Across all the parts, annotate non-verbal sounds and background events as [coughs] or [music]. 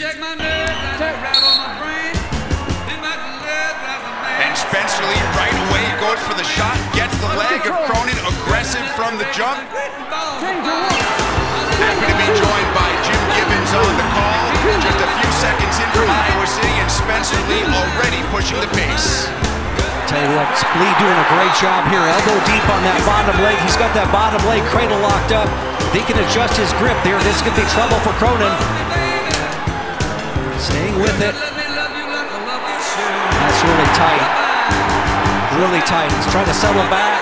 And Spencer Lee right away goes for the shot, gets the leg of Cronin, aggressive from the jump. Happy to be joined by Jim Gibbons on the call. Just a few seconds in from Iowa City, and Spencer Lee already pushing the pace. Tell you what, Lee doing a great job here. Elbow deep on that bottom leg. He's got that bottom leg cradle locked up. He can adjust his grip there. This could be trouble for Cronin. Staying with it. That's really tight. Really tight. He's trying to settle back.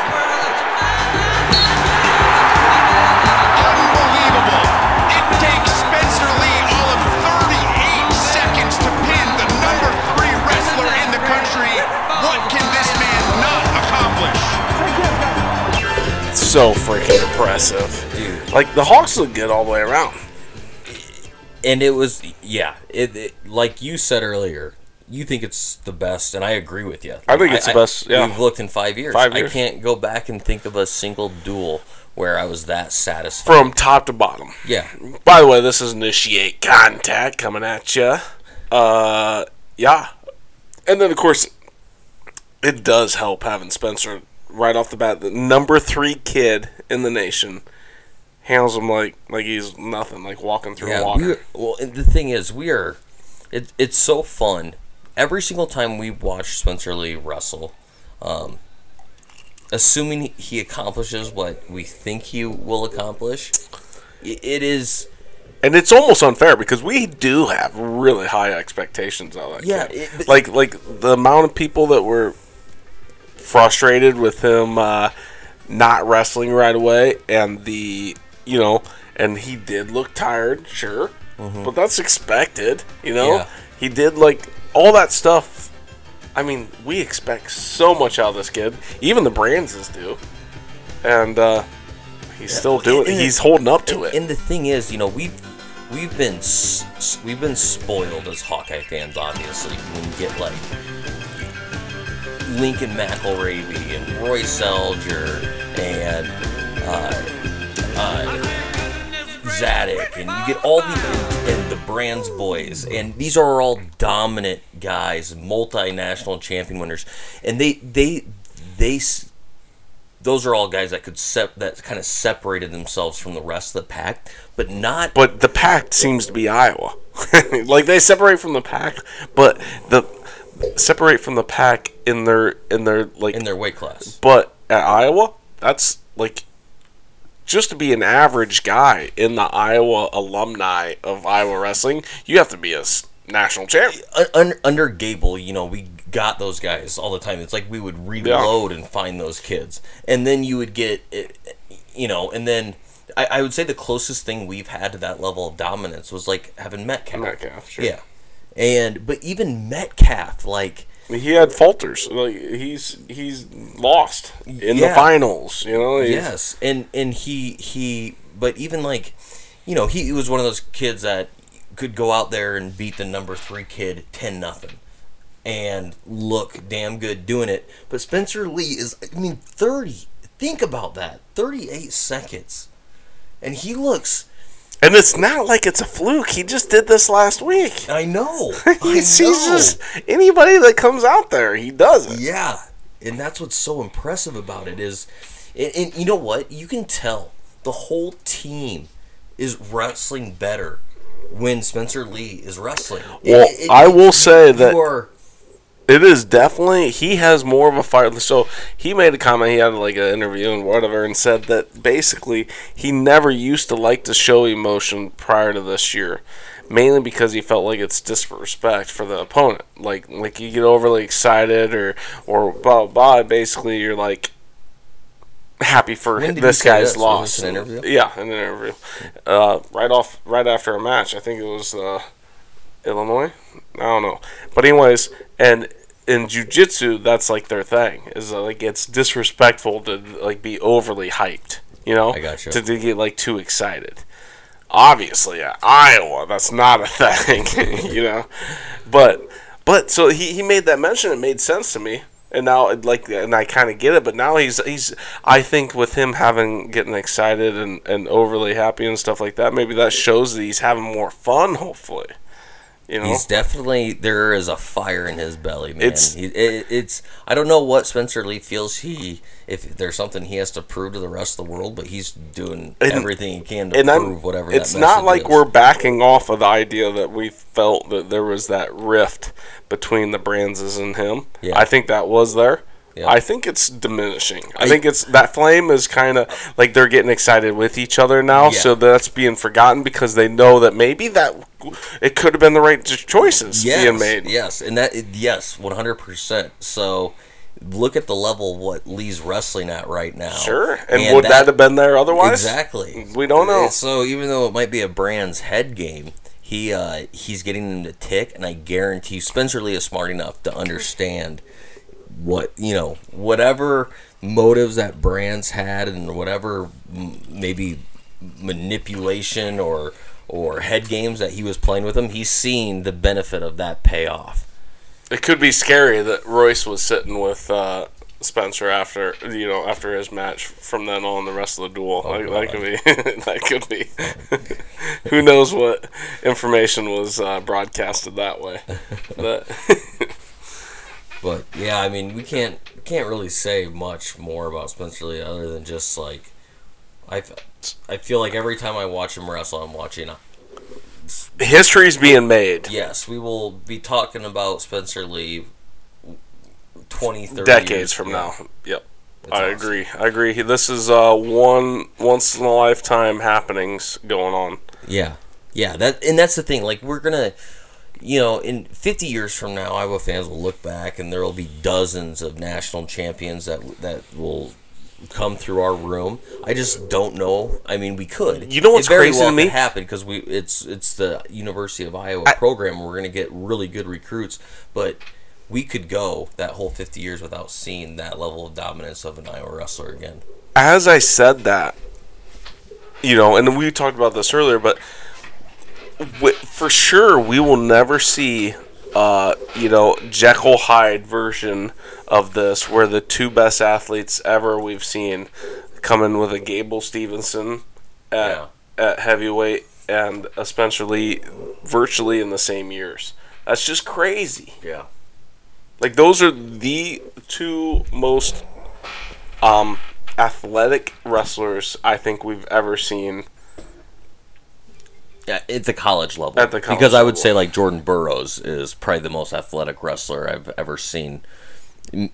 Unbelievable. It takes Spencer Lee all of 38 seconds to pin the number three wrestler in the country. What can this man not accomplish? So freaking impressive. Dude. Like the Hawks look good all the way around. And it was yeah it, it like you said earlier you think it's the best and i agree with you I think it's the best, yeah. we've looked in five years. Five years. i can't go back and think of a single duel where i was that satisfied. From top to bottom. yeah. By the way, this is initiate contact coming at you. Uh, yeah, and then of course, it does help having Spencer right off the bat, the number three kid in the nation, handles him like like he's nothing, like walking through yeah water. we well the thing is we are it, it's so fun every single time we watch spencer lee wrestle um, assuming he accomplishes what we think he will accomplish it is and it's almost unfair because we do have really high expectations of that Yeah, kid. it- like like the amount of people that were frustrated with him uh, not wrestling right away, and the you know, and he did look tired, sure, but that's expected. You know, Mm-hmm. Yeah. he did like all that stuff. I mean, we expect so much out of this kid. Even the Brands do, and uh, he's still doing. and- He's holding up to and, it. And the thing is, you know, we've we've been we've been spoiled as Hawkeye fans. Obviously, when you get like Lincoln McIlravy and Royce Alger and uh, uh, Zadick, and you get all the and the Brands boys, and these are all dominant guys, multinational champion winners, and they they they. those are all guys that could sep- that kind of separated themselves from the rest of the pack, but not But the pack seems to be Iowa. [laughs] like they separate from the pack, but the separate from the pack in their in their like in their weight class. but at Iowa, that's like just to be an average guy in the Iowa alumni of Iowa wrestling, you have to be a national un- under Gable, you know, we got those guys all the time. It's like we would reload and find those kids, and then you would get, eh, you know, and then I, I would say the closest thing we've had to that level of dominance was like having Metcalf. Metcalf, sure. Yeah, and but even Metcalf, like He had falters. Like he's he's lost in the finals. You know. He's- Yes, and and he he, but even like, you know, he, he was one of those kids that could go out there and beat the number three kid ten nothing, and look damn good doing it. But Spencer Lee is, I mean, thirty. Think about that, thirty eight seconds, and he looks. And it's not like it's a fluke. He just did this last week. [laughs] I know. [laughs] Know. he's just anybody that comes out there, he does it. Yeah, and that's what's so impressive about it is, and, and you know what? You can tell the whole team is wrestling better when Spencer Lee is wrestling. Well, I will say you that- It is definitely he has more of a fire. So he made a comment. He had like an interview and whatever, and said that basically he never used to like to show emotion prior to this year, mainly because he felt like it's disrespect for the opponent. Like like you get overly excited or or blah blah. blah basically, you're like happy for When did he this guy's? Loss. an interview? Yeah, in an interview. Uh, right off, right after a match. I think it was uh, Illinois. I don't know, but anyways, and in jujitsu, that's like their thing. Is like it's disrespectful to like be overly hyped. You know, I gotcha. to, to get like too excited. Obviously, at Iowa, that's not a thing. [laughs] you know, but but so he, he made that mention. It made sense to me. And now, like, and I kind of get it. But now he's he's. I think with him having getting excited and, and overly happy and stuff like that, maybe that shows that he's having more fun. Hopefully, You know, He's definitely there is a fire in his belly, man. It's- He- it, it's I don't know what Spencer Lee feels he if there's something he has to prove to the rest of the world, but he's doing And- everything he can to and I'm, prove whatever. it's not like is. we're backing off of the idea that we felt that there was that rift between the Brands and him. Yeah. I think that was there. Yeah. I think it's diminishing. I, I- think it's that flame is kind of like they're getting excited with each other now, Yeah. so that's being forgotten because they know that maybe that it could have been the right choices yes, being made. Yes, and that yes, one hundred percent. So look at the level what Lee's wrestling at right now. Sure, and, would that, have been there otherwise? Exactly. We don't know. And So even though it might be a brand's head game, he uh, he's getting them to tick, and I guarantee Spencer Lee is smart enough to understand what you know, whatever motives that Brands had, and whatever maybe manipulation or or head games that he was playing with him. He's seeing the benefit of that payoff. It could be scary that Royce was sitting with uh, Spencer after you know after his match from then on the rest of the duel. Oh, like, that could be [laughs] that could be. Who knows what information was uh, broadcasted that way? But [laughs] But yeah, I mean, we can't can't really say much more about Spencer Lee other than just like I I feel like every time I watch him wrestle, I'm watching. history's being made. Yes, we will be talking about Spencer Lee 20, 30 decades years from yeah. now. Yep. I awesome. agree. I agree. This is uh, one once in a lifetime happenings going on. Yeah, yeah. That and that's the thing. Like we're gonna, you know, in 50 years from now, Iowa fans will look back and there will be dozens of national champions that that will come through our room. I just don't know. I mean, we could. You know what's it very crazy well to me? Happen because we it's it's the University of Iowa program. We're gonna get really good recruits, but. We could go that whole 50 years without seeing that level of dominance of an Iowa wrestler again. as I said that, you know, and we talked about this earlier, but for sure we will never see, uh, you know, Jekyll Hyde version of this, where the two best athletes ever we've seen come in with a Gable Steveson at, Yeah. at heavyweight and a Spencer Lee virtually in the same years. That's just crazy. Yeah. Like those are the two most um, athletic wrestlers I think we've ever seen. Yeah, at the college level. At the college because I would say like Jordan Burroughs is probably the most athletic wrestler I've ever seen in,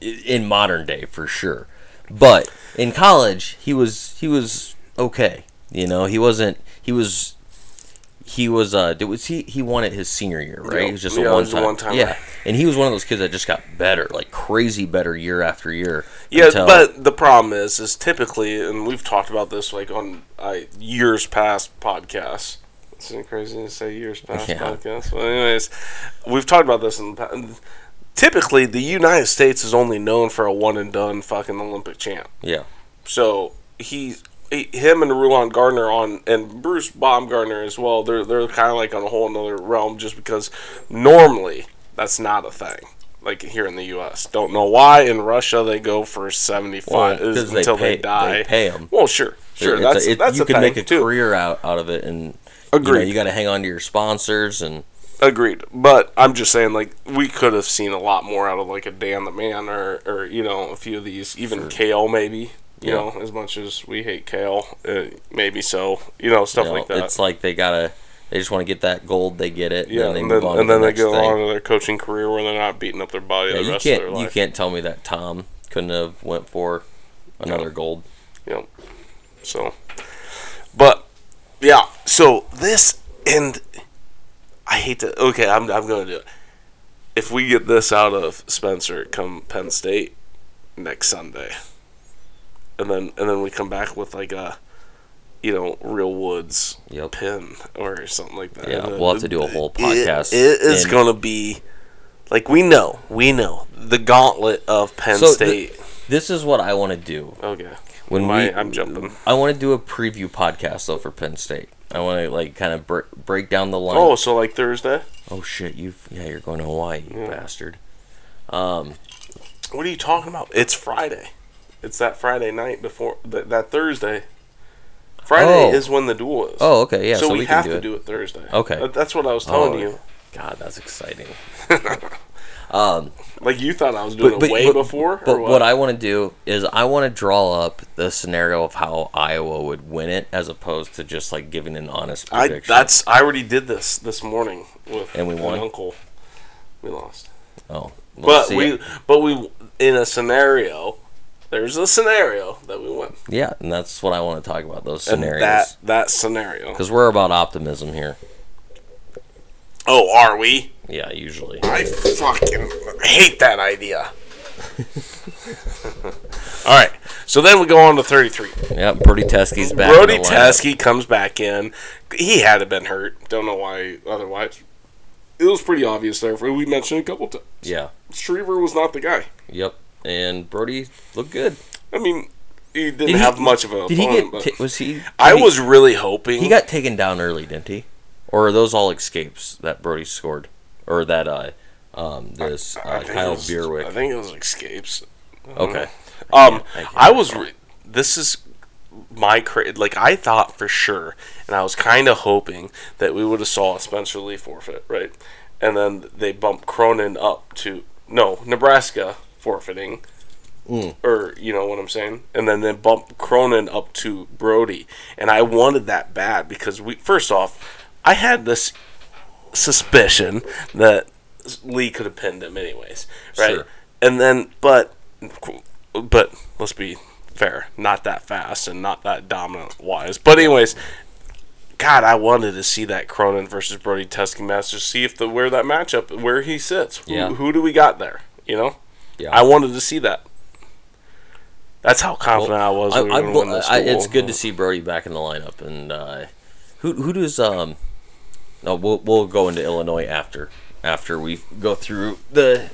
in modern day for sure. But in college, he was he was okay. You know, he wasn't he was he was uh it was he he won it his senior year, right? Yeah. It was just Yeah, a one time. Yeah. And he was one of those kids that just got better, like crazy better year after year. Yeah, until- but the problem is, is typically, and we've talked about this like on uh, years past podcasts. Isn't crazy to say years past [laughs] Yeah. podcasts? Well, anyways, we've talked about this in the past. Typically, the United States is only known for a one and done fucking Olympic champ. yeah. So he, he him and Rulon Gardner on and Bruce Baumgartner as well. They're they're kind of like on a whole another realm just because normally that's not a thing. Like here in the U.S., don't know why. In Russia, they go for seventy five 'cause they until pay- they die. they pay 'em. Well, sure, sure. It's that's a, it, that's you a can make a too. career out, out of it and you, know, you got to hang on to your sponsors and Agreed, but I'm just saying, like we could have seen a lot more out of like a Dan the Man or, or you know, a few of these, even Kale maybe. You Yeah. know, as much as we hate Kale, uh, maybe so. You know, stuff you know, like that. it's like they gotta they just want to get that gold they get it Yeah, and then they and move then, on and to then the they go thing. on to their coaching career where they're not beating up their body yeah, the you rest can't their you can't tell me that Tom couldn't have went for another gold Yep. So, but yeah. So this and I hate to. Okay, I'm I'm gonna do it. If we get this out of Spencer come Penn State next Sunday, and then and then we come back with like a. You know, Real Woods Yep. pin or something like that. Yeah, we'll have to do a whole it- podcast it is in- going to be like we know, we know the gauntlet of Penn So State. this is what I want to do okay, when we I'm jumping. I want to do a preview podcast though for Penn State I want to like kind of break break down the line Oh, so like Thursday? oh shit you yeah you're going to Hawaii you bastard um What are you talking about? It's Friday. It's that Friday night before that, that Thursday. Friday Oh. is when the duel is. Oh, okay, yeah. so, So, we, we, can have do to it. do it Thursday. Okay. That- that's what I was telling Oh, you. God, that's exciting. [laughs] um, Like you thought I was doing it way before. But or what? I want to do is I want to draw up the scenario of how Iowa would win it, as opposed to just like giving an honest I prediction. that's I already did this this morning with And we an won? uncle. We lost. oh, But see we but we in a scenario. There's a scenario that we win. yeah, and that's what I want to talk about those And scenarios that that scenario. because we're about optimism here. Oh, are we? Yeah, usually. I fucking hate that idea. [laughs] All right. So then we go on to 33. Yeah, Brody Teske's back. Brody in the lineup. Teske comes back in. He had to been hurt. Don't know why otherwise. It was pretty obvious there. We mentioned a couple times. Yeah. Schriever was not the guy. Yep. And Brody looked good. I mean, he didn't Did he- have much of a Did he get? ta- was he? I he- was really hoping. He got taken down early, didn't he? Or are those all escapes that Brody scored, or that uh, um, this I uh, think it Kyle was- I think it was escapes. Okay. Um, I I was. Re- this is my cra- like I thought for sure, and I was kind of hoping that we would have saw a Spencer Lee forfeit, right? And then they bumped Cronin up to no Nebraska forfeiting, Mm. or you know what I'm saying, and then they bumped Cronin up to Brody, and I wanted that bad because we first off, I had this suspicion that Lee could have pinned him anyways, right? Sure. And then, but, but let's be fair, not that fast and not that dominant wise. But anyways, God, I wanted to see that Cronin versus Brody match to see if the where that matchup where he sits. Who, Yeah. who do we got there? You know, Yeah. I wanted to see that. That's how confident I was. I, we I, I- it's good to see Brody back in the lineup. And uh, who who does um? No, we'll we'll go into Illinois after after we go through the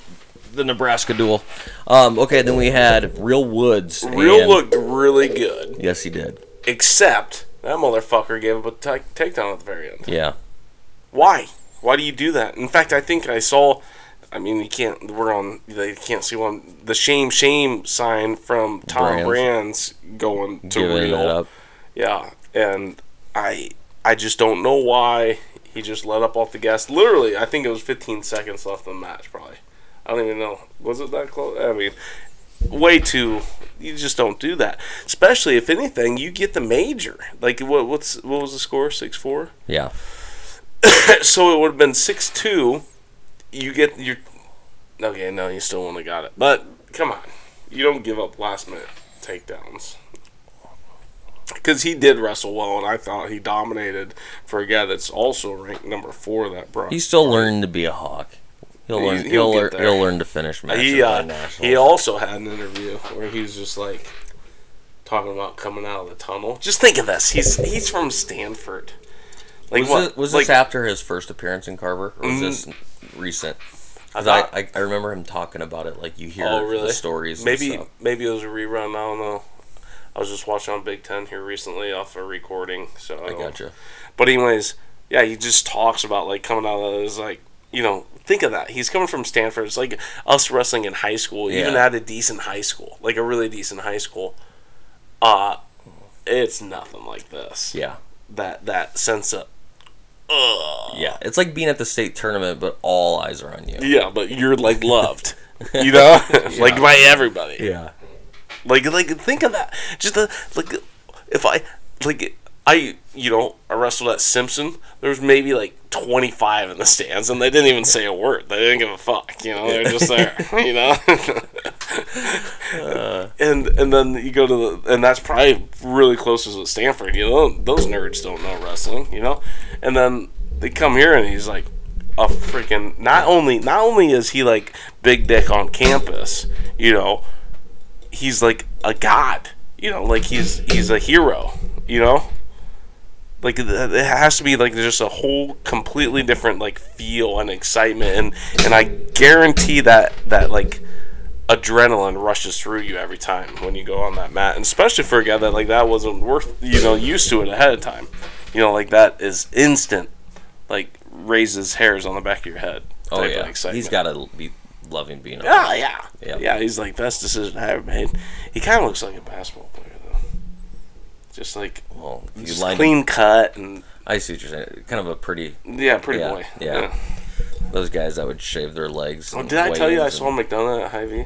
the Nebraska duel. Um, okay, then we had Real Woods. Real looked really good, Yes, he did. except that motherfucker gave up a ta- takedown at the very end. Yeah. Why? Why do you do that? In fact, I think I saw. I mean, you can't. We're on. They can't see one. The shame, shame sign from Tom Brands, going to Giving real. up. Yeah, and I, I just don't know why he just let up off the gas. Literally, I think it was 15 seconds left in the match. Probably. I don't even know. Was it that close? I mean, way too. You just don't do that. Especially if anything, you get the major. Like what? What's what was the score? Six four Yeah. [coughs] so it would have been six two. You get your okay. No, you still wouldn't got it. But come on, you don't give up last minute takedowns. Because he did wrestle well, and I thought he dominated for a guy that's also ranked number four. That bro, He's still learning to be a hawk. He'll He- learn. he'll He'll, learn. He'll learn to finish matches he uh, he also had an interview where he was just like talking about coming out of the tunnel. Just think of this. He's he's from Stanford. Like was what? this, was like, this after his first appearance in Carver, or was Mm. this recent? I I, thought- I, I remember him talking about it. Like you hear Oh, really? the stories. Maybe maybe it was a rerun. I don't know. I was just watching on Big Ten here recently off a recording. So I, I gotcha. But anyways, yeah, he just talks about like coming out of his like you know think of that. He's coming from Stanford. It's like us wrestling in high school, even at a decent high school, like a really decent high school. Uh it's nothing like this. Yeah. That that sense of. Ugh. Yeah. It's like being at the state tournament, but all eyes are on you. Yeah, but you're like [laughs] loved, you [laughs] know, like by everybody. Yeah. Like, like think of that. Just the, like, if I like I you know I wrestled at Simpson. There was maybe like twenty five in the stands, and they didn't even say a word. They didn't give a fuck. You know, they're just there. [laughs] You know. Uh. and and then you go to the and that's probably really close to Stanford. You know, those nerds don't know wrestling. You know, and then they come here and he's like a freaking not only not only is he like big dick on campus. You know he's like a god. You know, like he's he's a hero. You know, like it has to be like there's just a whole completely different like feel and excitement, and and I guarantee that that like adrenaline rushes through you every time when you go on that mat, and especially for a guy that like that wasn't worth you know used to it ahead of time. You know, like that is instant, like raises hairs on the back of your head. Oh yeah. excitement. He's got to be loving being. Ah, a Yeah, yeah, Yeah. yeah. He's like best decision I ever made. He kind of looks like a basketball. Just like Well, you just lined clean cut and I see what you're saying. Kind of a pretty yeah, pretty Yeah, boy. yeah. those guys that would shave their legs. Oh, did I tell you I saw McDonough at Hy-Vee?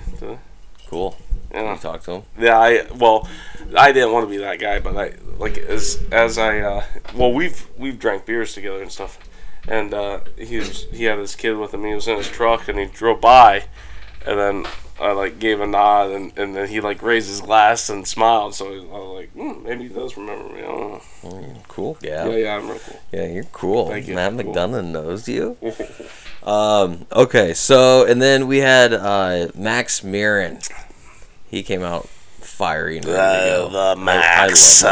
Cool. Yeah. You talk to him. Yeah, I well, I didn't want to be that guy, but I like as as I uh, well we've we've drank beers together and stuff, and uh, he was he had his kid with him. He was in his truck and he drove by, and then I like gave a nod and, and then he like raised his glass and smiled. So I was like, hmm, maybe he does remember me. I don't know. Cool. Yeah. Yeah, yeah, I'm real cool. Yeah, you're cool. Thank you. Matt Cool. McDonough knows you. [laughs] um, okay, so and then we had uh, Max Murin. He came out fiery and ready to go. I- I love Max.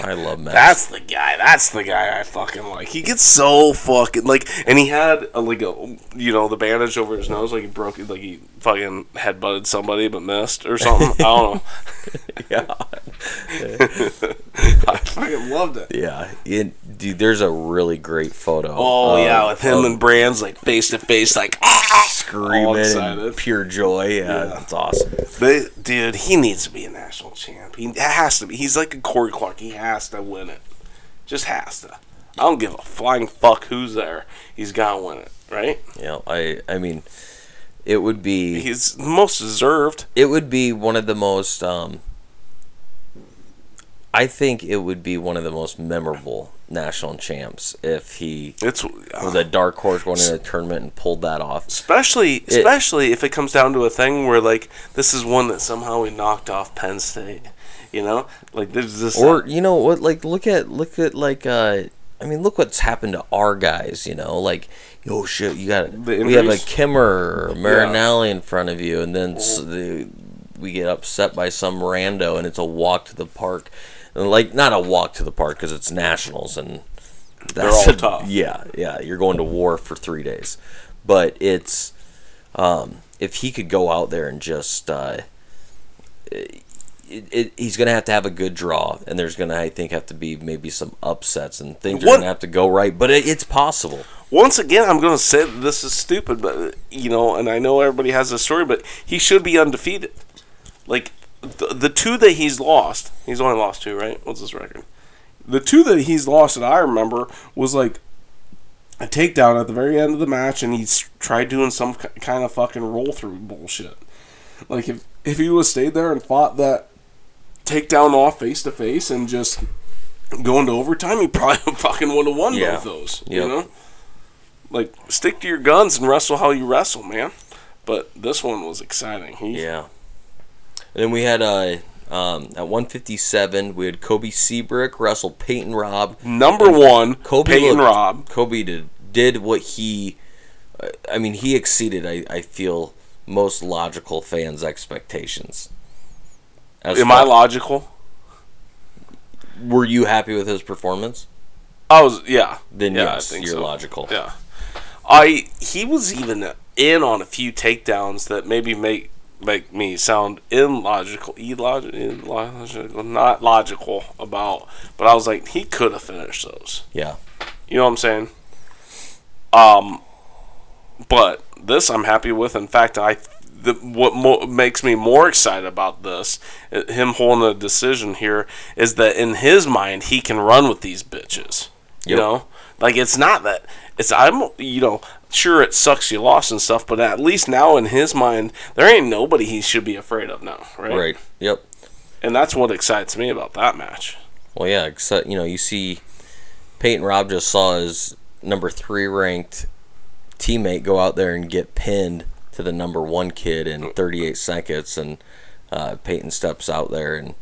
I love Max. That's the guy. That's the guy I fucking like. He gets so fucking like, and he had a, like a, you know, the bandage over his nose, like he broke, like he fucking headbutted somebody but missed or something. I don't know. [laughs] yeah, [laughs] I fucking loved it. yeah. It, dude, there's a really great photo. Oh of- yeah, with him and Brands like face to face, like [laughs] screaming and pure joy. Yeah, Yeah. it's awesome. But dude, he needs to be a national champ. He has to be. He's like a Corey Clark. He has to win it. Just has to. I don't give a flying fuck who's there. He's got to win it, right? Yeah, I I mean, it would be He's most deserved. it would be one of the most um I think it would be one of the most memorable national champs if he It's was a dark horse going into a tournament and pulled that off. especially especially if it comes down to a thing where like this is one that somehow we knocked off Penn State. You know, like there's this Or you know what like look at look at like uh I mean look what's happened to our guys, you know, like oh shit, you got The we have a. Kimmer or Marinelli in front of you and then s the, we get upset by some rando and it's a walk to the park. Like not a walk to the park because it's nationals and They're all a- tough. Yeah, yeah, you're going to war for three days, but it's um, if he could go out there and just uh, it, it, he's going to have to have a good draw, and there's going to I think have to be maybe some upsets and things are going to have to go right, but it, it's possible. once again, I'm going to say that this is stupid, but you know, and I know everybody has a story, but he should be undefeated. Like the, the two that he's lost, he's only lost two, right? What's his record? The two that he's lost that I remember was like a takedown at the very end of the match, and he's tried doing some kind of fucking roll through bullshit. Like if if he was stayed there and fought that takedown off face to face and just going to overtime, he probably [laughs] fucking would have won Yeah. both those. Yep. You know like stick to your guns and wrestle how you wrestle, man. But this one was exciting. He, Yeah. And then we had uh, um, at 157 we had Kobe Siebrecht wrestle Peyton Robb. Number one, Kobe Peyton looked- Robb. Kobe did did what he. I mean, he exceeded. I, I feel most logical fans' expectations. As Am far- I logical? were you happy with his performance? I was, yeah. Then yeah, yes, I think you're so. logical. Yeah. I he was even in on a few takedowns that maybe make make me sound illogical, illog- illogical, not logical about. But I was like, he could have finished those. Yeah. You know what I'm saying? Um, but this I'm happy with. In fact, I the, what mo- makes me more excited about this, uh, him holding a decision here, is that in his mind he can run with these bitches. You know, like it's not that it's I'm you know sure it sucks you lost and stuff, but at least now in his mind there ain't nobody he should be afraid of now, right? Right. Yep. And that's what excites me about that match. Well, yeah. Except you know, you see, Peyton Robb just saw his number three ranked teammate go out there and get pinned to the number one kid in 38 seconds, and uh, Peyton steps out there and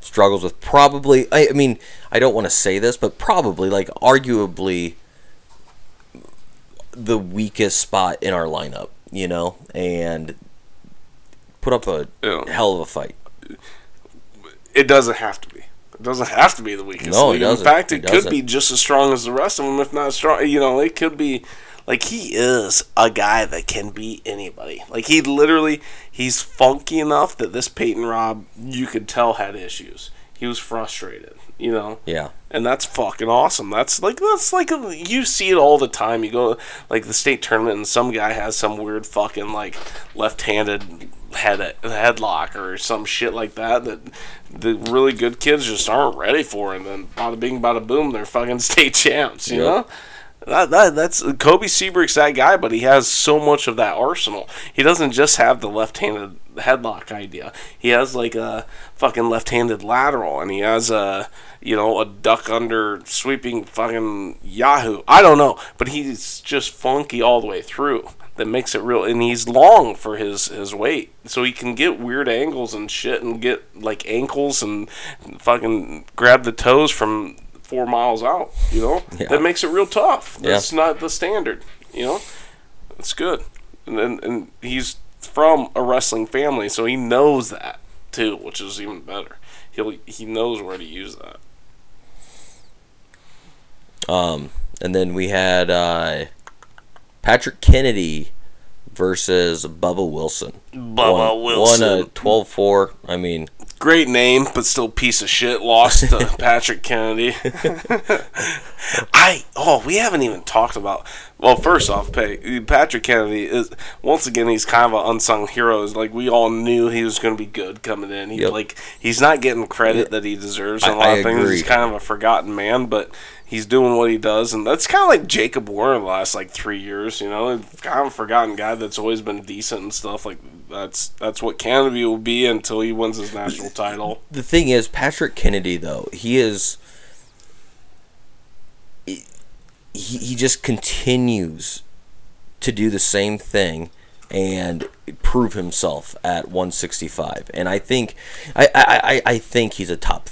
struggles with probably. I, I mean, I don't want to say this, but probably like arguably the weakest spot in our lineup. You know, and put up a Yeah. hell of a fight. It doesn't have to be. It doesn't have to be the weakest. No, it doesn't. In fact, It it, could be just as strong as the rest of them, if not strong. You know, it could be like he is a guy that can beat anybody. Like he literally, he's funky enough that this Peyton Robb, you could tell had issues. he was frustrated. You know, Yeah. and that's fucking awesome. That's like that's like you see it all the time. You go like the state tournament, and some guy has some weird fucking like left-handed head headlock or some shit like that that the really good kids just aren't ready for, and then bada bing, bada boom, they're fucking [laughs] state champs. You Yep. know. That, that, that's Kobe Siebrecht's that guy, but he has so much of that arsenal. He doesn't just have the left-handed headlock idea. He has like a fucking left-handed lateral, and he has a you know a duck under sweeping fucking Yahoo. I don't know, but he's just funky all the way through. That makes it real, and he's long for his his weight, so he can get weird angles and shit, and get like ankles and fucking grab the toes from four miles out. You know, Yeah. that makes it real tough. Yeah. That's not the standard. You know, it's good, and then and he's from a wrestling family, so he knows that too, which is even better. He'll he knows where to use that. Um, and then we had uh, Patrick Kennedy versus Bubba Wilson. Bubba Won- Wilson. Won a 12-4. I mean, Great name, but still piece of shit. Lost to [laughs] Patrick Kennedy. [laughs] I oh, we haven't even talked about. Well, first off, Patrick Kennedy is once again he's kind of an unsung hero. It's Like we all knew he was going to be good coming in. He Yep. like he's not getting credit that he deserves on a lot I of things. agree. He's kind of a forgotten man, but he's doing what he does, and that's kind of like Jacob Warner the last like three years. You know, kind of a forgotten guy that's always been decent and stuff. Like that's that's what Kennedy will be until he wins his national title. the thing is, Patrick Kennedy, though, he is. He, he he just continues to do the same thing and prove himself at 165. And I think, I, I, I, think he's a top.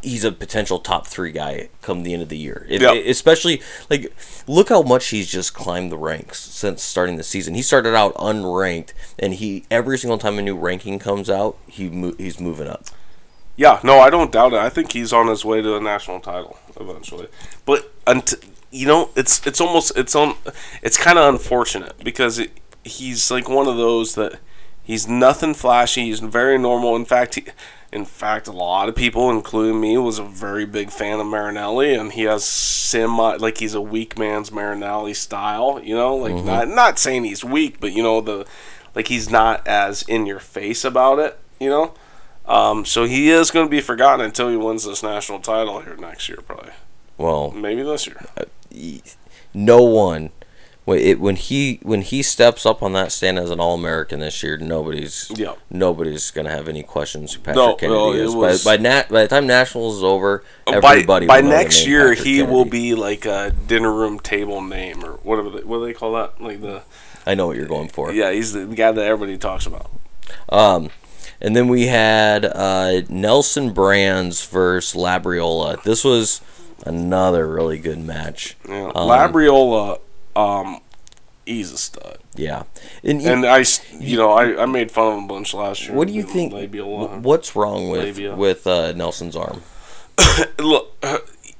He's a potential top three guy come the end of the year. If- Yep. Especially like, look how much he's just climbed the ranks since starting the season. He started out unranked, and he every single time a new ranking comes out, he mo- he's moving up. Yeah, no, I don't doubt it. I think he's on his way to a national title eventually. But unt- you know, it's it's almost it's on it's kind of unfortunate because it, he's like one of those that he's nothing flashy. He's very normal. In fact, he, in fact, a lot of people, including me, was a very big fan of Marinelli, and he has semi like he's a weak man's Marinelli style. You know, like mm-hmm. not not saying he's weak, but you know the like he's not as in your face about it. You know. Um, so he is going to be forgotten until he wins this national title here next year, probably. Well, Maybe this year. no one when it when he when he steps up on that stand as an All American this year, nobody's Yeah. nobody's gonna have any questions who Patrick No, Kennedy no, is. by by, nat, by the time Nationals is over, By, everybody by the next year, Patrick he will be like a dinner room table name or whatever. They, what do they call that? Like the I know what you're going for. yeah, he's the guy that everybody talks about. Um, and then we had uh, Nelson Brands versus Labriola. This was another really good match. Yeah. Um, Labriola, um, he's a stud. Yeah, and, you- And I, you know, I, I made fun of him a bunch last year. what do you think? Labiola. What's wrong with Labia. with uh, Nelson's arm? [coughs] Look,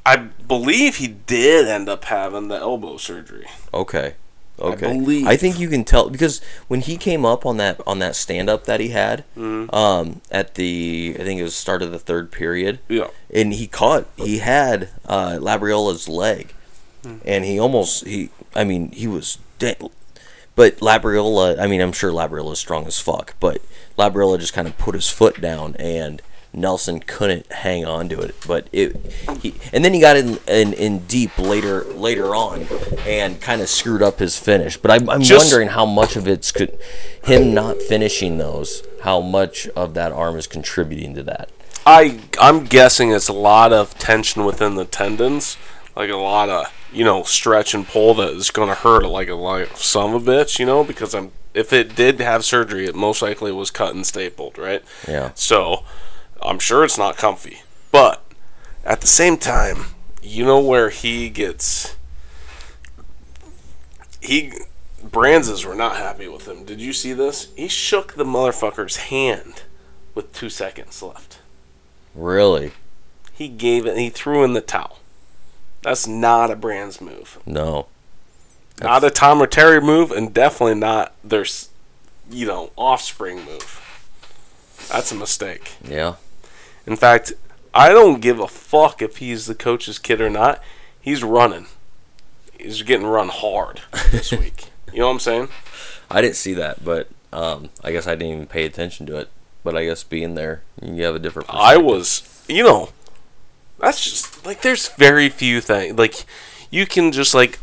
I believe he did end up having the elbow surgery. Okay. Okay. believe. I think you can tell because when he came up on that on that stand up that he had Mm-hmm. um, at the I think it was start of the third period Yeah. and he caught he had uh, Labriola's leg Hmm. and he almost he I mean he was dead but Labriola I mean I'm sure Labriola is strong as fuck but Labriola just kind of put his foot down and Nelson couldn't hang on to it but it he and then he got in in, in deep later later on and kind of screwed up his finish but I'm, I'm Just- wondering how much of it's could him not finishing those how much of that arm is contributing to that I I'm guessing it's a lot of tension within the tendons, like a lot of you know stretch and pull that is going to hurt like a like some of bitch, you know, because I'm if it did have surgery, it most likely was cut and stapled, right? Yeah. So I'm sure it's not comfy, but at the same time, you know where he gets he Brands were not happy with him. Did you see this? He shook the motherfucker's hand with two seconds left. really He gave it. He threw in the towel. That's not a Brands move. no Not a Tom or Terry move, and definitely not their, you know, offspring move. That's a mistake. yeah In fact, I don't give a fuck if he's the coach's kid or not. He's running. He's getting run hard this [laughs] week. You know what I'm saying? I didn't see that, but um, I guess I didn't even pay attention to it. But I guess being there, you have a different. I was, you know, that's just like there's very few things like you can just like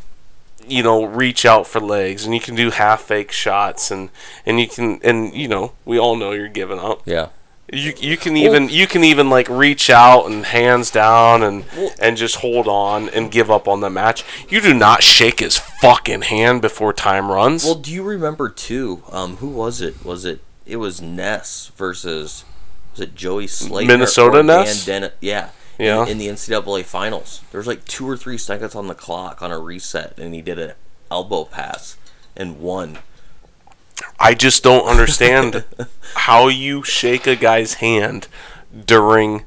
you know reach out for legs and you can do half fake shots and and you can and you know we all know you're giving up. Yeah. You you can even you can even like reach out and hands down and and just hold on and give up on the match. You do not shake his fucking hand before time runs. Well, do you remember too? Um, who was it? Was it? It was Ness versus. Was it Joey Slater? Minnesota Ness? Dennett? Yeah. Yeah. In, in the NCAA finals, there was like two or three seconds on the clock on a reset, and he did an elbow pass and won. I just don't understand [laughs] how you shake a guy's hand during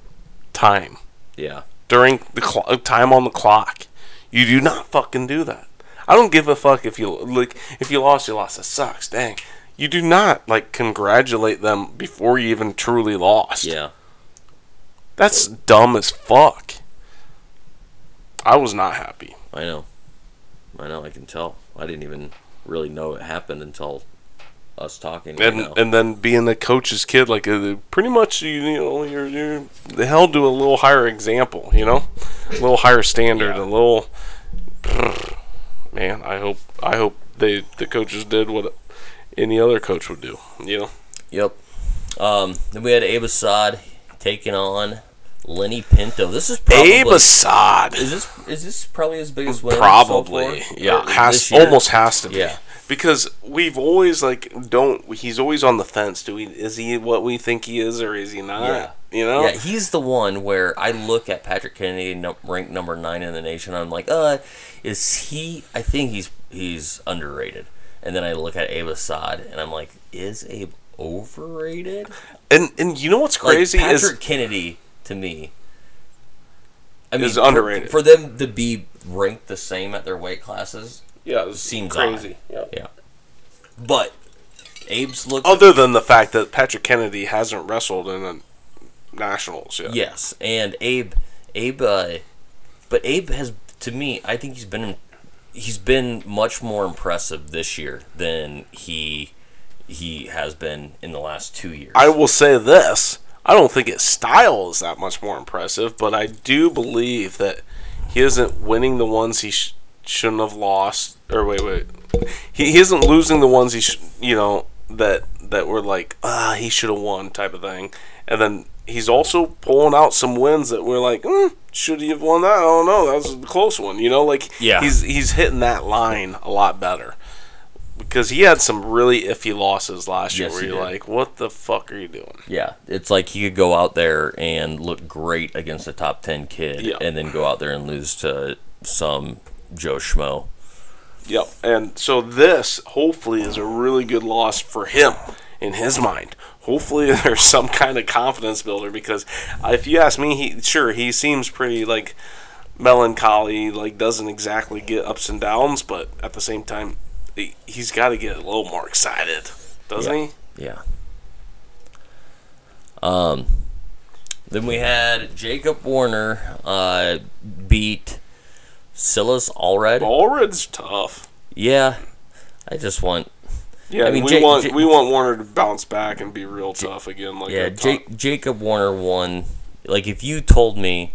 time. Yeah. During the cl- time on the clock. You do not fucking do that. I don't give a fuck if you like if you lost, you lost. It sucks. Dang. You do not like congratulate them before you even truly lost. Yeah. That's dumb as fuck. I was not happy. I know. I know. I can tell. I didn't even really know it happened until us talking. right and now. and then being the coach's kid, like uh, pretty much you, you know you're you're held to a little higher example, you know, a little higher standard, Yeah. a little. Man, I hope I hope they the coaches did what any other coach would do, you know. Yep. Um, then we had Abe Assad taking on Lenny Pinto. This is probably Abe Assad, Is this is this probably his biggest win? so probably, far? yeah, has almost has to be. Yeah. Because we've always like don't he's always on the fence. Do we is he what we think he is or is he not? Yeah. You know? Yeah, he's the one where I look at Patrick Kennedy, num- ranked number nine in the nation. I'm like, uh, is he? I think he's he's underrated. And then I look at Abe Assad, and I'm like, is Abe overrated? And and you know what's Like, crazy Patrick is Kennedy to me. I Is for- underrated. for, them to be ranked the same at their weight classes. Yeah, it's Seems crazy. Yeah. Yeah, but Abe's look. Other than the fact that Patrick Kennedy hasn't wrestled in a nationals yet. Yes, and Abe, Abe, uh, but Abe has to me. I think he's been he's been much more impressive this year than he he has been in the last two years. I will say this: I don't think his style is that much more impressive, but I do believe that he isn't winning the ones he sh- shouldn't have lost. Or wait, wait, he, he isn't losing the ones he sh- you know that that were like ah he should have won type of thing, and then he's also pulling out some wins that we're like mm, should he have won that? I don't know. That was a close one. You know, like Yeah. he's he's hitting that line a lot better. Because he had some really iffy losses last year Yes, where you're like, what the fuck are you doing? yeah, it's like he could go out there and look great against a top ten kid, Yeah. and then go out there and lose to some Joe Schmo. Yep. And so this hopefully is a really good loss for him in his mind. Hopefully [laughs] there's some kind of confidence builder because if you ask me, he sure he seems pretty like melancholy, like doesn't exactly get ups and downs, but at the same time, he, he's got to get a little more excited, doesn't Yeah. he? Yeah. Um. Then we had Jacob Warner uh, beat Silas Allred. Allred's tough. Yeah, I just want Yeah, I mean, we Ja- want Ja- we want Warner to bounce back and be real tough again. Like yeah I Ja- talked- Jacob Warner won. Like if you told me,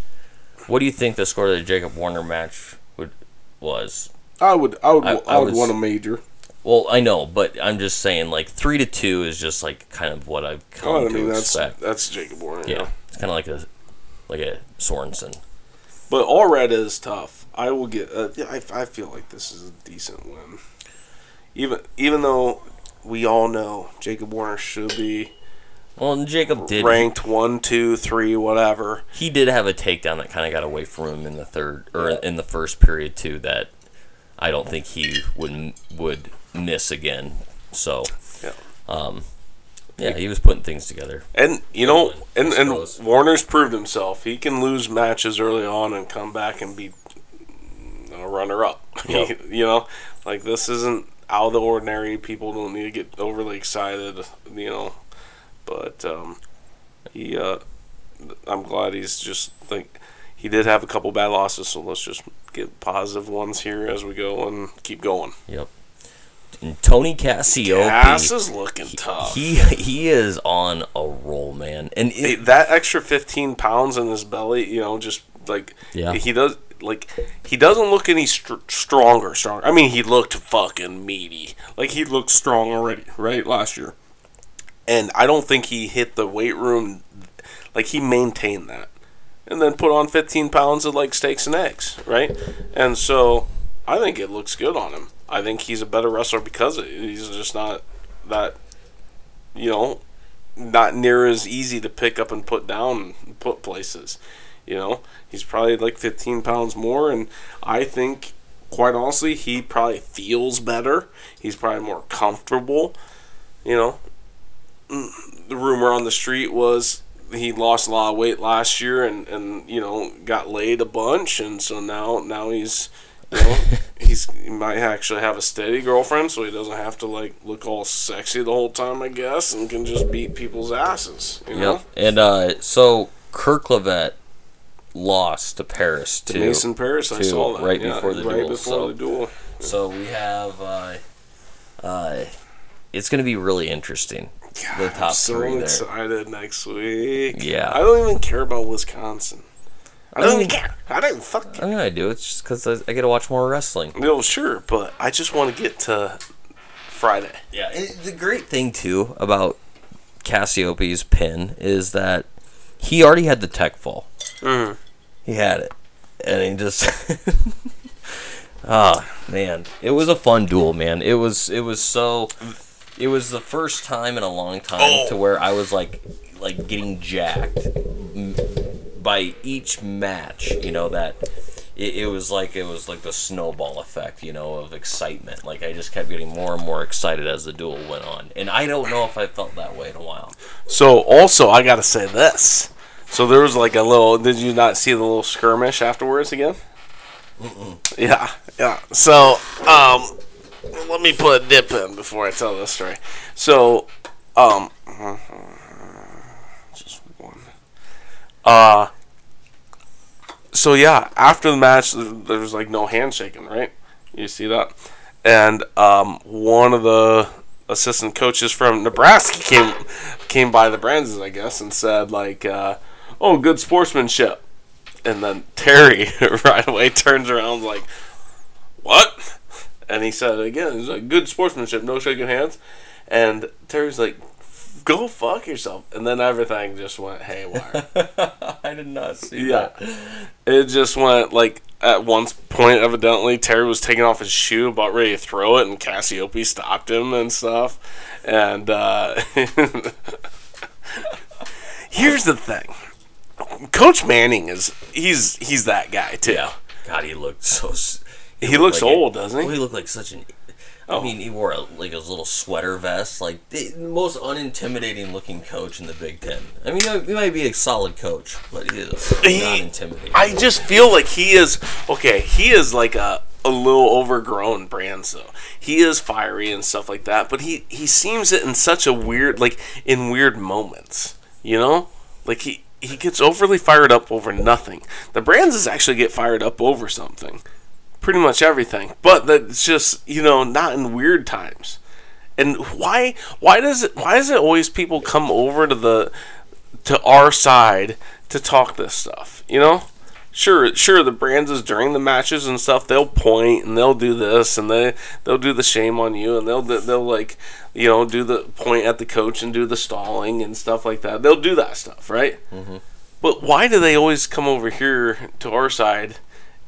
what do you think the score of the Jacob Warner match would was? I would I would I- I, I would want a major. Well, I know, but I'm just saying like three to two is just like kind of what I've come Oh, I to that's expect. that's Jacob Warner. yeah, yeah. it's kind of like a like a Sorensen. But Allred is tough. I will get. Uh, I, I feel like this is a decent win. Even even though we all know Jacob Warner should be Well, Jacob did ranked one, two, three, whatever. he did have a takedown that kind of got away from him in the third or in the first period too. That I don't think he would would miss again. So Yeah. um, yeah, he was putting things together. And you know, and and. Warner's proved himself. He can lose matches early on and come back and be runner up. [laughs] Yep. you know, like this isn't out of the ordinary. People don't need to get overly excited. You know, but um, he uh, I'm glad he's just like he did have a couple bad losses, so let's just get positive ones here as we go and keep going. Yep. And Tony Cassioppi. Cass is looking tough. He he is on a roll, man. And Hey, that extra 15 pounds in his belly, you know, just like Yeah. he does like he doesn't look any str- stronger stronger. I mean he looked fucking meaty. Like he looked strong already right last year. And i don't think he hit the weight room like he maintained that. And then put on 15 pounds of like steaks and eggs right? And so i think it looks good on him. I think he's a better wrestler because he's just not that you know not near as easy to pick up and put down and put places. You know, he's probably like 15 pounds more, and I think, quite honestly, he probably feels better. He's probably more comfortable. You know, the rumor on the street was he lost a lot of weight last year, and and you know got laid a bunch, and so now now he's. You know, [laughs] he's he might actually have a steady girlfriend, so he doesn't have to like look all sexy the whole time, I guess, and can just beat people's asses. You know? yep. And uh, so Kerkvliet lost to Parris To too. Mason Parris, I saw that right yeah, before the right duel, before so- the duel. So we have. Uh, uh, it's going to be really interesting. the I'm top so three there. excited next week. Yeah. I don't even care about Wisconsin. I don't I even care. I don't even fuck. I mean, I do. It's just because I, I get to watch more wrestling. No, sure, but I just want to get to Friday. Yeah, and the great thing too about Cassioppi's pin is that he already had the tech fall. Mhm. He had it, and he just. [laughs] Ah man, it was a fun duel, man. It was it was so. It was the first time in a long time Oh. to where I was like like getting jacked by each match. You know that. It, it was like it was like the snowball effect, you know, of excitement. Like I just kept getting more and more excited as the duel went on, and I don't know if I felt that way in a while. So also, I gotta say this. So there was like a little. Did you not see the little skirmish afterwards again? Yeah, yeah. So, um, let me put a dip in before I tell this story. So, um, [laughs] just one. Uh, so yeah, after the match, there there was like no handshaking, right? You see that? And um, one of the assistant coaches from Nebraska came came by the Brands, I guess, and said like, uh, "Oh, good sportsmanship." And then Terry [laughs] right away turns around like, "What?" And he said it again, he's like, "Good sportsmanship, no shaking hands." And Terry's like, "Go fuck yourself." And then everything just went haywire. [laughs] I did not see Yeah. It just went like at one point, evidently, Terry was taking off his shoe, about ready to throw it, and Cassioppi stopped him and stuff. And uh, [laughs] here's the thing Coach Manning is he's he's that guy too. Yeah. God, he looked so. He looked looks like a- old, doesn't he? Well, he looked like such an. Oh. I mean, he wore a, like his little sweater vest, like the most unintimidating looking coach in the Big Ten. I mean, he might be a solid coach, but he is He- not intimidating. I just feel like he is okay. He is like a a little overgrown brand so He is fiery and stuff like that, but he he seems it in such a weird like in weird moments. You know, like he he gets overly fired up over nothing. The Brands is actually get fired up over something, pretty much everything. But that's just you know not in weird times. And why why does it why does it always people come over to the to our side to talk this stuff? You know, sure sure the brands is during the matches and stuff they'll point and they'll do this and they they'll do the shame on you and they'll they'll like you know do the point at the coach and do the stalling and stuff like that. They'll do that stuff, right? Mm-hmm. But why do they always come over here to our side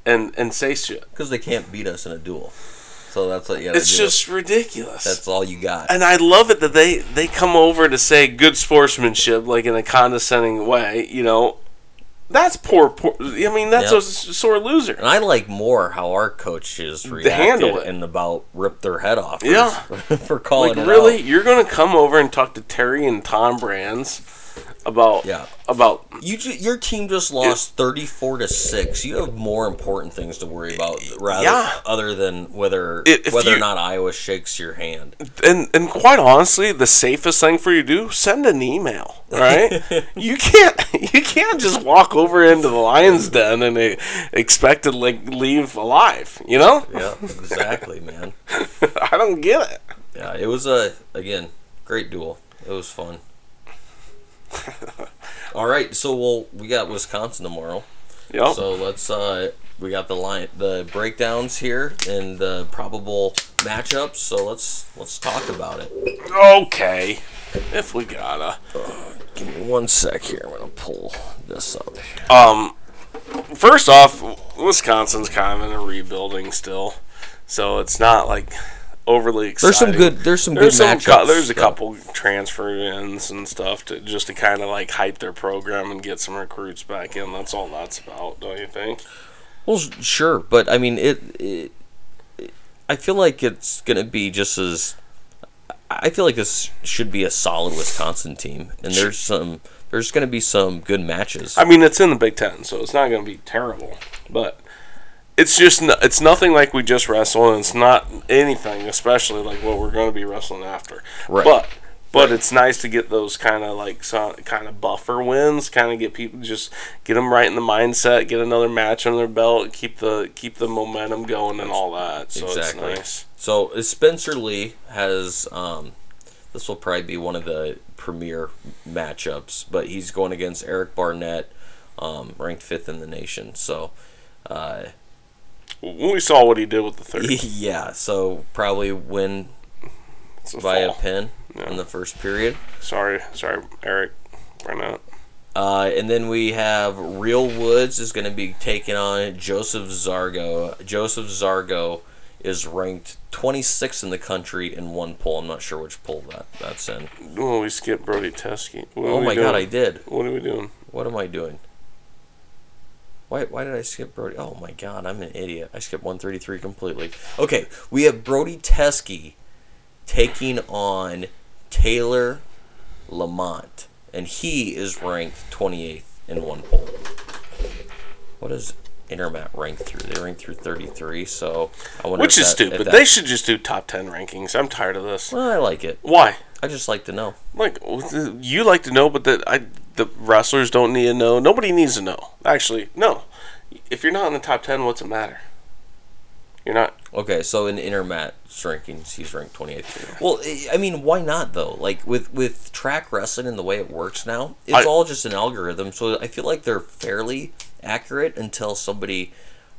and and say shit? Because they can't beat us in a duel, so that's what you got to do. It's just ridiculous. that's all you got. and I love it that they they come over to say good sportsmanship, like in a condescending way. You know, that's poor. poor I mean, that's Yep. a sore loser. And I like more how our coaches reacted handle it. and about ripped their head off. Yeah. [laughs] for calling Like, really, out. you're gonna come over and talk to Terry and Tom Brands about Yeah. about You ju- your team just lost thirty four to six. You have more important things to worry about, rather Yeah. other than whether If- whether or not Iowa shakes your hand. and and quite honestly, the safest thing for you to do send an email. Right? [laughs] you can't you can't just walk over into the lion's den and expect to like leave alive. You know? Yeah, exactly, man. [laughs] I don't get it. Yeah, it was a again great duel. It was fun. [laughs] All right, so we'll we got Wisconsin tomorrow. Yep. So let's uh we got the line the breakdowns here and the probable matchups. So let's let's talk about it. okay. If we gotta. Give me one sec here. I'm gonna pull this up. Um, first off, Wisconsin's kind of in a rebuilding still, so it's not like overly exciting. There's some good. There's some There's good some. matchups. cou- there's a couple transfer ins and stuff to just to kind of like hype their program and get some recruits back in. That's all that's about, don't you think? Well, sure, but I mean, it, it, I feel like it's gonna be just as. I feel like this should be a solid Wisconsin team, and there's some. There's gonna be some good matches. I mean, it's in the Big Ten, so it's not going to be terrible, but. It's just it's nothing like we just wrestled, and it's not anything, especially like what we're going to be wrestling after. Right. But but it's nice to get those kind of like so, kind of buffer wins, kind of get people just get them right in the mindset, get another match on their belt, keep the keep the momentum going and all that. So Exactly. it's nice. So uh, Spencer Lee has. Um, this will probably be one of the premier matchups, but he's going against Eric Barnett, um, ranked fifth in the nation. So, uh, We saw what he did with the third. [laughs] yeah, so probably win It's a by a fall. pin Yeah. in the first period. Sorry, sorry, Eric. Why not? Uh, and then we have Real Woods is going to be taking on Joseph Zargo. Joseph Zargo is ranked 26th in the country in one poll. I'm not sure which poll that, that's in. Oh, we skipped Brody Teske. What Oh my god, I did. What are we doing? What am I doing? Why, why did I skip Brody? Oh my god, I'm an idiot. I skipped 133 completely. Okay, we have Brody Teske taking on Taylor Lamont, and he is ranked 28th in one poll. What is Intermat ranked through? They ranked through 33, so I wonder. Which is that- stupid. that- They should just do top ten rankings. I'm tired of this. Well, I like it. Why? I just like to know. Like you like to know, but that I the wrestlers don't need to know. Nobody needs to know. Actually, no. If you're not in the top ten, what's it matter? You're not. Okay, so in Intermat rankings, he's ranked 28th. Well, I- mean, why not though? Like with with track wrestling and the way it works now, it's I- all just an algorithm. So I feel like they're fairly accurate until somebody,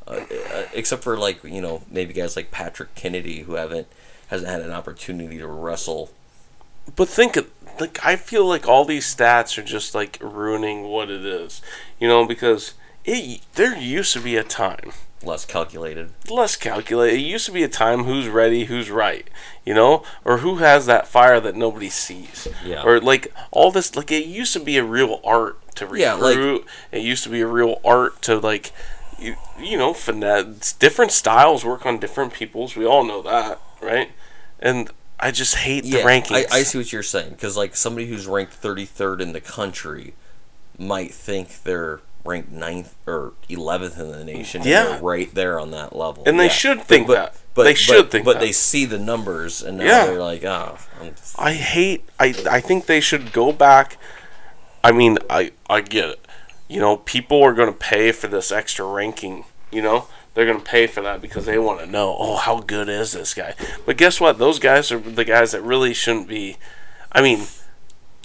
uh, uh, except for like you know maybe guys like Patrick Kennedy who haven't hasn't had an opportunity to wrestle. But think of like I feel like all these stats are just like ruining what it is, you know, because it there used to be a time Less calculated. less calculated. It used to be a time who's ready, who's right, you know, or who has that fire that nobody sees, Yeah. or like all this. Like it used to be a real art to recruit. Yeah, like- it used to be a real art to like, you, you know, finesse. Different styles work on different peoples. We all know that, right? And I just hate the Yeah, rankings. I, I see what you're saying because like somebody who's ranked 33rd in the country might think they're ranked 9th or 11th in the nation. Yeah. right there on that level. And they Yeah. should think that. They should think But that. they see the numbers and now Yeah. they're like, oh, I'm I hate. I I think they should go back. I mean, I I get it. You know, people are going to pay for this extra ranking. You know, they're going to pay for that because they want to know. Oh, how good is this guy? But guess what? Those guys are the guys that really shouldn't be. I mean,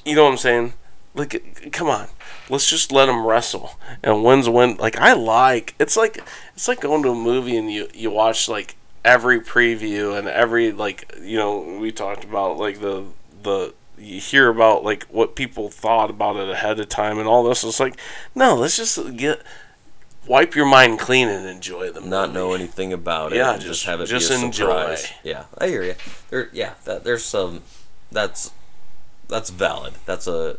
you know what I'm saying? Like, come on. Let's just let them wrestle and wins win. Like I like. It's like it's like going to a movie and you you watch like every preview and every like you know we talked about like the the you hear about like what people thought about it ahead of time and all this. It's like no, let's just get wipe your mind clean and enjoy them. not know anything about it. Yeah, and just- have it just be a enjoy. surprise. Yeah, I hear you. There, yeah, that, there's some. That's that's valid. That's a.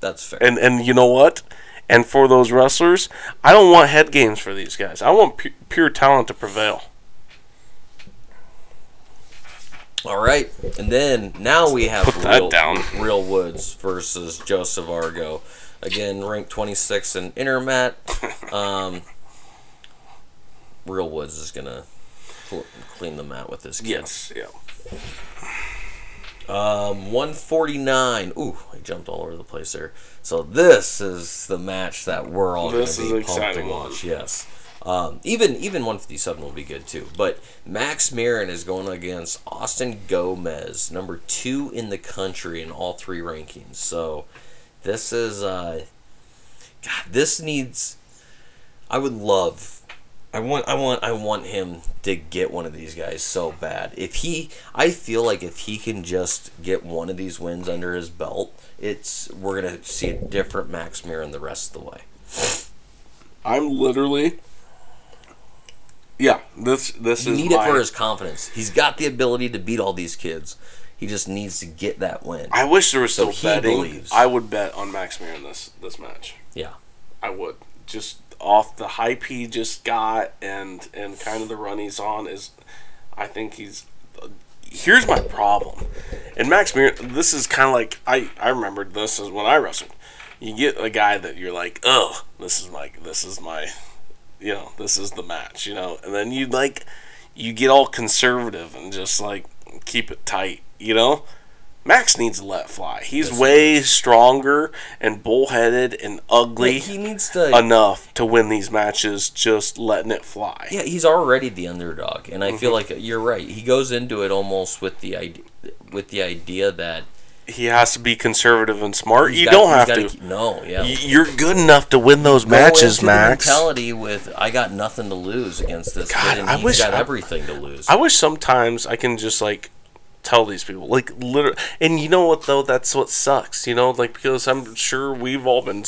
That's fair. And and you know what? And for those wrestlers, I don't want head games for these guys. I want pu- pure talent to prevail. All right, and then now we have Put that real, down. Real Woods versus Joseph Zargo. Again, ranked 26 in Intermat. Um, Real Woods is gonna cl- clean the mat with this kid. Yes. Yeah. Um, 149. Ooh, I jumped all over the place there. So this is the match that we're all going to be pumped to one. watch. Yes. Um, even even 157 will be good too. But Max Murin is going against Austin Gomez, number two in the country in all three rankings. So this is uh, God. This needs. I would love. I want. I want. I want him to get one of these guys so bad. If he, I feel like if he can just get one of these wins under his belt, it's we're gonna see a different Max Murin the rest of the way. I'm literally. Yeah. This this You is need my, it for his confidence. He's got the ability to beat all these kids. He just needs to get that win. I wish there was So still betting. believes. I would bet on Max Murin this this match. yeah. I would just off the hype he just got and and kind of the run he's on is. I think he's. Here's my problem, and Max Mir. This is kind of like I I remembered this is when I wrestled. You get a guy that you're like, oh, this is my this is my, you know, this is the match, you know, and then you like, you get all conservative and just like keep it tight, you know. Max needs to let fly. He's way stronger and bullheaded and ugly He needs to. enough to win these matches just letting it fly. Yeah, he's already the underdog, and I feel Mm-hmm. like you're right. He goes into it almost with the idea, with the idea that He has to be conservative and smart. he's You got- don't have to. keep- no, yeah. You're good enough to win those Go matches, Max. mentality with I got nothing to lose against this God, kid, and I he's wish got I- everything to lose. I wish sometimes I can just like tell these people. Like literally and you know what though? That's what sucks you know? Like because i'm sure we've all been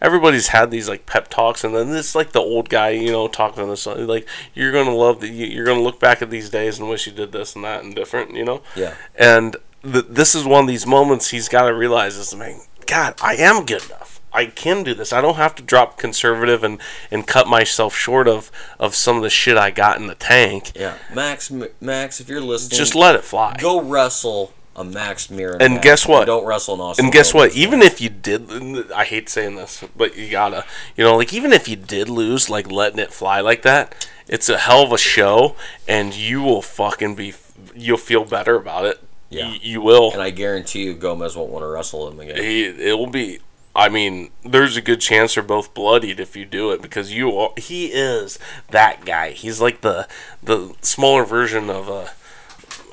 everybody's had these like pep talks and then this like the old guy you know talking to this like you're gonna love that you're gonna look back at these days and wish you did this and that and different you know? Yeah. and th- this is one of these moments he's got to realize is man god i am good enough I can do this. I don't have to drop conservative and, and cut myself short of, of some of the shit I got in the tank. yeah, Max, Max, if you're listening, Just let it fly. go wrestle a Max Murin. And match. guess what? Don't wrestle an Austin. And guess what? Even if you did, I hate saying this, but you gotta, you know, like even if you did lose, like letting it fly like that, it's a hell of a show, and you will fucking be, you'll feel better about it. Yeah. Y- you will. And I guarantee you, Gomez won't want to wrestle him again. He, it will be. I mean, there's a good chance they're both bloodied if you do it because you are. He is that guy. He's like the the smaller version of a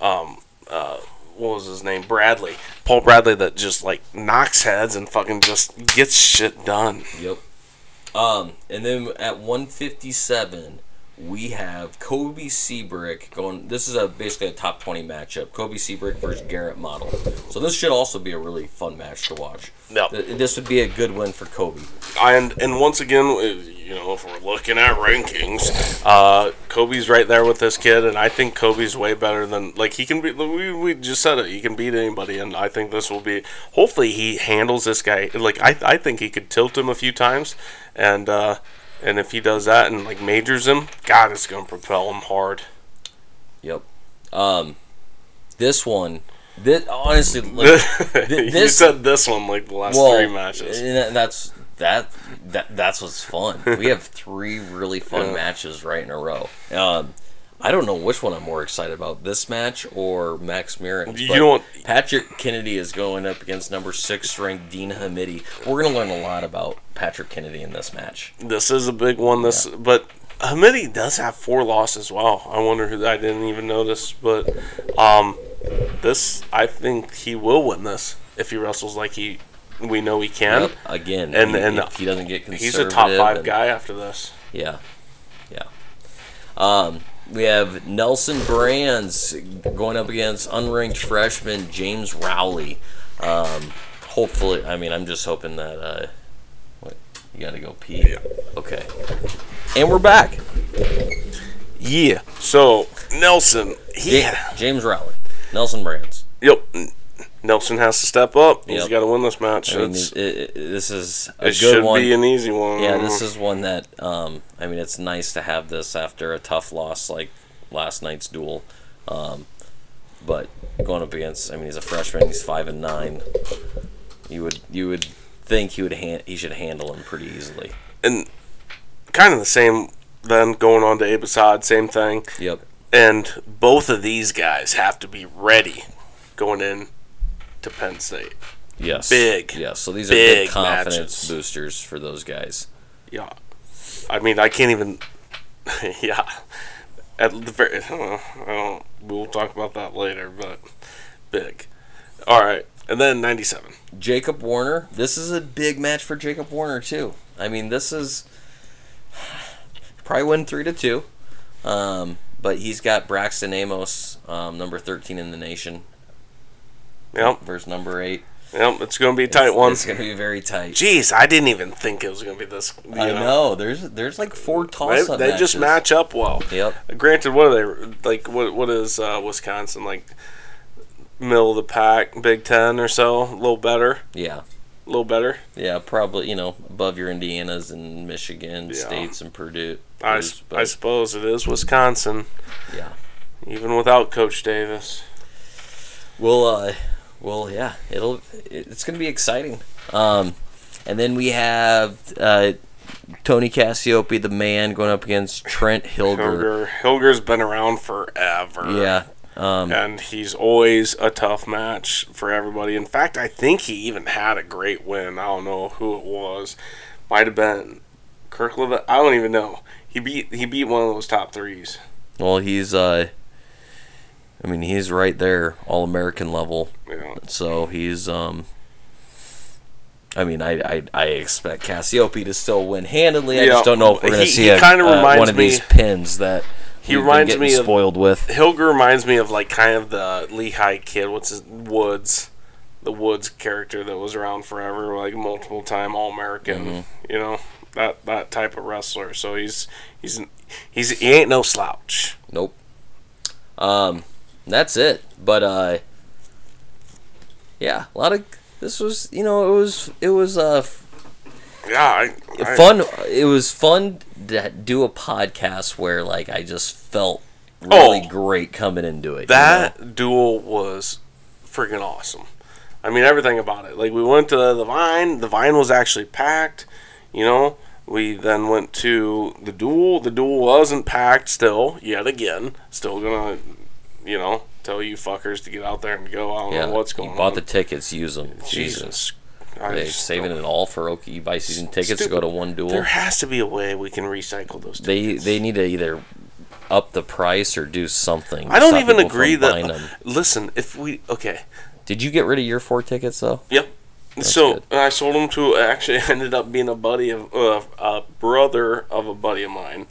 um uh what was his name Bradley Paul Bradley that just like knocks heads and fucking just gets shit done. Yep. Um, and then at 157, we have Kobe Siebrecht going. This is a basically a top 20 matchup. Kobe Siebrecht versus Garrett Model. So this should also be a really fun match to watch. Th- This would be a good win for Kobe. And and once again, you know, if we're looking at rankings, uh, Kobe's right there with this kid, and I think Kobe's way better than like he can be. We, we just said it. He can beat anybody, and I think this will be. Hopefully, he handles this guy. Like I I think he could tilt him a few times, and uh, and if he does that and like majors him, God, it's gonna propel him hard. Yep. Um, this one, this honestly, [laughs] like, you this- said this one like the last well, three matches. and that's that that that's what's fun. we have three really fun [laughs] Yeah. matches right in a row. Um, I don't know which one I'm more excited about, this match or Max Murin. You know Patrick Kennedy is going up against number six ranked Dean Hamiti. We're gonna learn a lot about Patrick Kennedy in this match. This is a big one. This, but Hamiti does have four losses. as well. I wonder who. I didn't even notice, but um, this I think he will win this if he wrestles like he we know he can. Yep, Again, And- he, and if he doesn't get He's a top five and- guy after this. Yeah, yeah. Um, we have Nelson Brands going up against unranked freshman James Rowley. Um, hopefully, I mean, I'm just hoping that. Uh, what you got to go pee? Yeah. Okay. And we're back. Yeah. So Nelson, he, Ja- James Rowley, Nelson Brands. yep. Nelson has to step up. He's Yep. got to win this match. I mean, it, it, this is a it good should one. be an easy one. Yeah, this is one that um, I mean, it's nice to have this after a tough loss like last night's duel. Um, but going up against, I mean, he's a freshman. He's five and nine. You would you would think he would he should handle him pretty easily. And kind of the same then going on to Abe Assad, same thing. Yep. And both of these guys have to be ready going in to Penn State. Yes. Big, Yeah. So these are big big confidence matches. boosters for those guys. Yeah. I mean, I can't even. [laughs] yeah. At the very. [laughs] I don't, I don't. We'll talk about that later, but big. All right. And then 97. Jacob Warner. This is a big match for Jacob Warner too. I mean, this is [sighs] probably win three to two. Um, but he's got Braxton Amos, um, number thirteen in the nation, Yep. versus number eight. Yep. It's going to be a tight one. It's gonna be very tight. Jeez, I didn't even think it was going to be this. You I know. There's there's like four They, toss up they just match up well. Yep. Granted, what are they like? What what is uh, Wisconsin like? Middle of the pack, Big Ten or so, a little better, Yeah. a little better. Yeah, probably you know above your Indianas and Michigan Yeah. states and Purdue. I, but I suppose it is Wisconsin, yeah. even without Coach Davis. Well, uh, well, yeah, it'll it's gonna be exciting. Um, and then we have uh, Tony Cassioppi, the man, going up against Trent Hilger. Hilger, Hilger's been around forever. Yeah. Um, and he's always a tough match for everybody. In fact, I think he even had a great win. I don't know who it was. Might have been Kerkvliet. I don't even know. He beat he beat one of those top threes. well, he's uh, I mean, he's right there, all American level. Yeah. So he's um. I mean, I, I, I expect Cassioppi to still win handedly. I Yeah, just don't know if we're going to see he a, uh, one of me- these pins that He reminds me of- spoiled with. Hilger reminds me of like kind of the Lehigh kid. What's his Woods, the Woods character that was around forever, like multiple time All American. Mm-hmm. You know that that type of wrestler. So he's he's he's he ain't no slouch. Nope. Um, that's it. But uh, yeah, a lot of this was you know it was it was uh Yeah, I, I, fun. It was fun to do a podcast where like I just felt Oh. really great coming into it. you That know? duel was freaking awesome. I mean, everything about it. Like, we went to the Vine. The Vine was actually packed. You know, we then went to the duel. The duel wasn't packed still, yet again. Still gonna, you know, tell you fuckers to get out there and go. I don't yeah. know what's going on. you bought on. the tickets, use them. Jesus. Jesus. They just saving it all for okay. You buy season tickets to go to one duel. There has to be a way we can recycle those They tickets. they need to either up the price or do something. I don't even agree that. Listen, if we okay, Did you get rid of your four tickets though? Yep. so good. I sold them to [laughs] actually ended up being a buddy of uh, a brother of a buddy of mine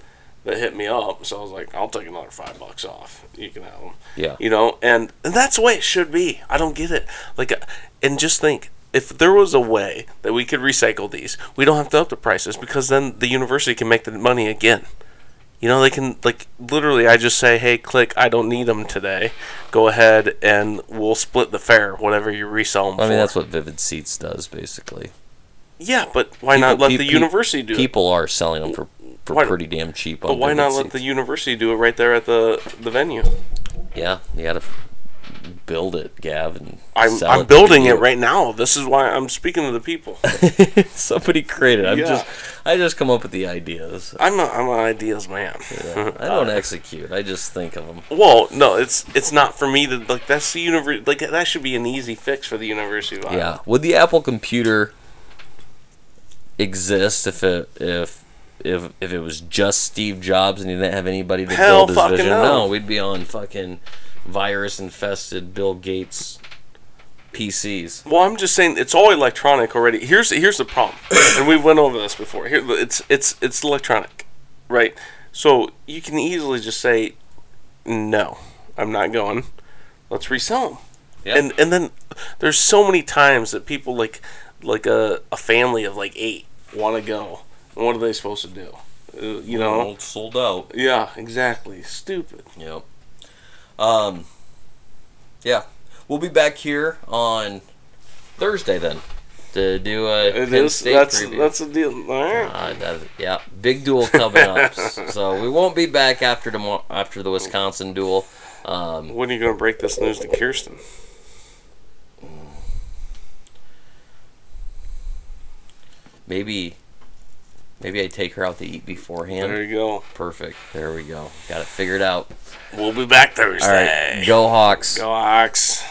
that hit me up. So I was like, I'll take another five bucks off. You can have them. Yeah. You know, and, and that's the way it should be. I don't get it. Like, uh, and just think. If there was a way that we could recycle these, we don't have to up the prices because then the university can make the money again. You know, they can like literally. I just say, "Hey, click. I don't need them today. Go ahead, and we'll split the fare, whatever you resell them I for." mean, that's what Vivid Seats does basically. Yeah, but why not let pe- the university do it? People are selling them mm, for, for Why- pretty damn cheap. On But why not let Seats. the university do it right there at the the venue? Yeah, you gotta build it, Gav, and I'm I'm to building it right now. This is why I'm speaking to the people. [laughs] Somebody created. I'm Yeah. just I just come up with the ideas. I'm a, I'm an ideas man. [laughs] I don't execute. I just think of them. Well, no, it's it's not for me to like. That's the university. Like that should be an easy fix for the University of Iowa. Yeah. Would the Apple computer exist if it if if if it was just Steve Jobs and he didn't have anybody to Hell build his fucking vision? no. we'd be on fucking virus infested Bill Gates PCs. Well, I'm just saying it's all electronic already. Here's here's the problem, [coughs] and we've went over this before. Here, it's it's it's electronic, right? So you can easily just say, no, I'm not going. Let's resell them. Yep. And and then there's so many times that people like like a, a family of like eight want to go. And what are they supposed to do? Uh, you know? sold out. Yeah, exactly. Stupid. Yep. Um. Yeah, we'll be back here on Thursday then to do a It Penn is. State That's preview. that's a deal. Uh, that, yeah, big duel coming up. [laughs] so we won't be back after tomorrow after the Wisconsin duel. Um, When are you going to break this news to Kirsten? Maybe, maybe I take her out to eat beforehand. There you go. Perfect. There we go. Got it figured out. We'll be back Thursday. right. Go Hawks. Go Hawks.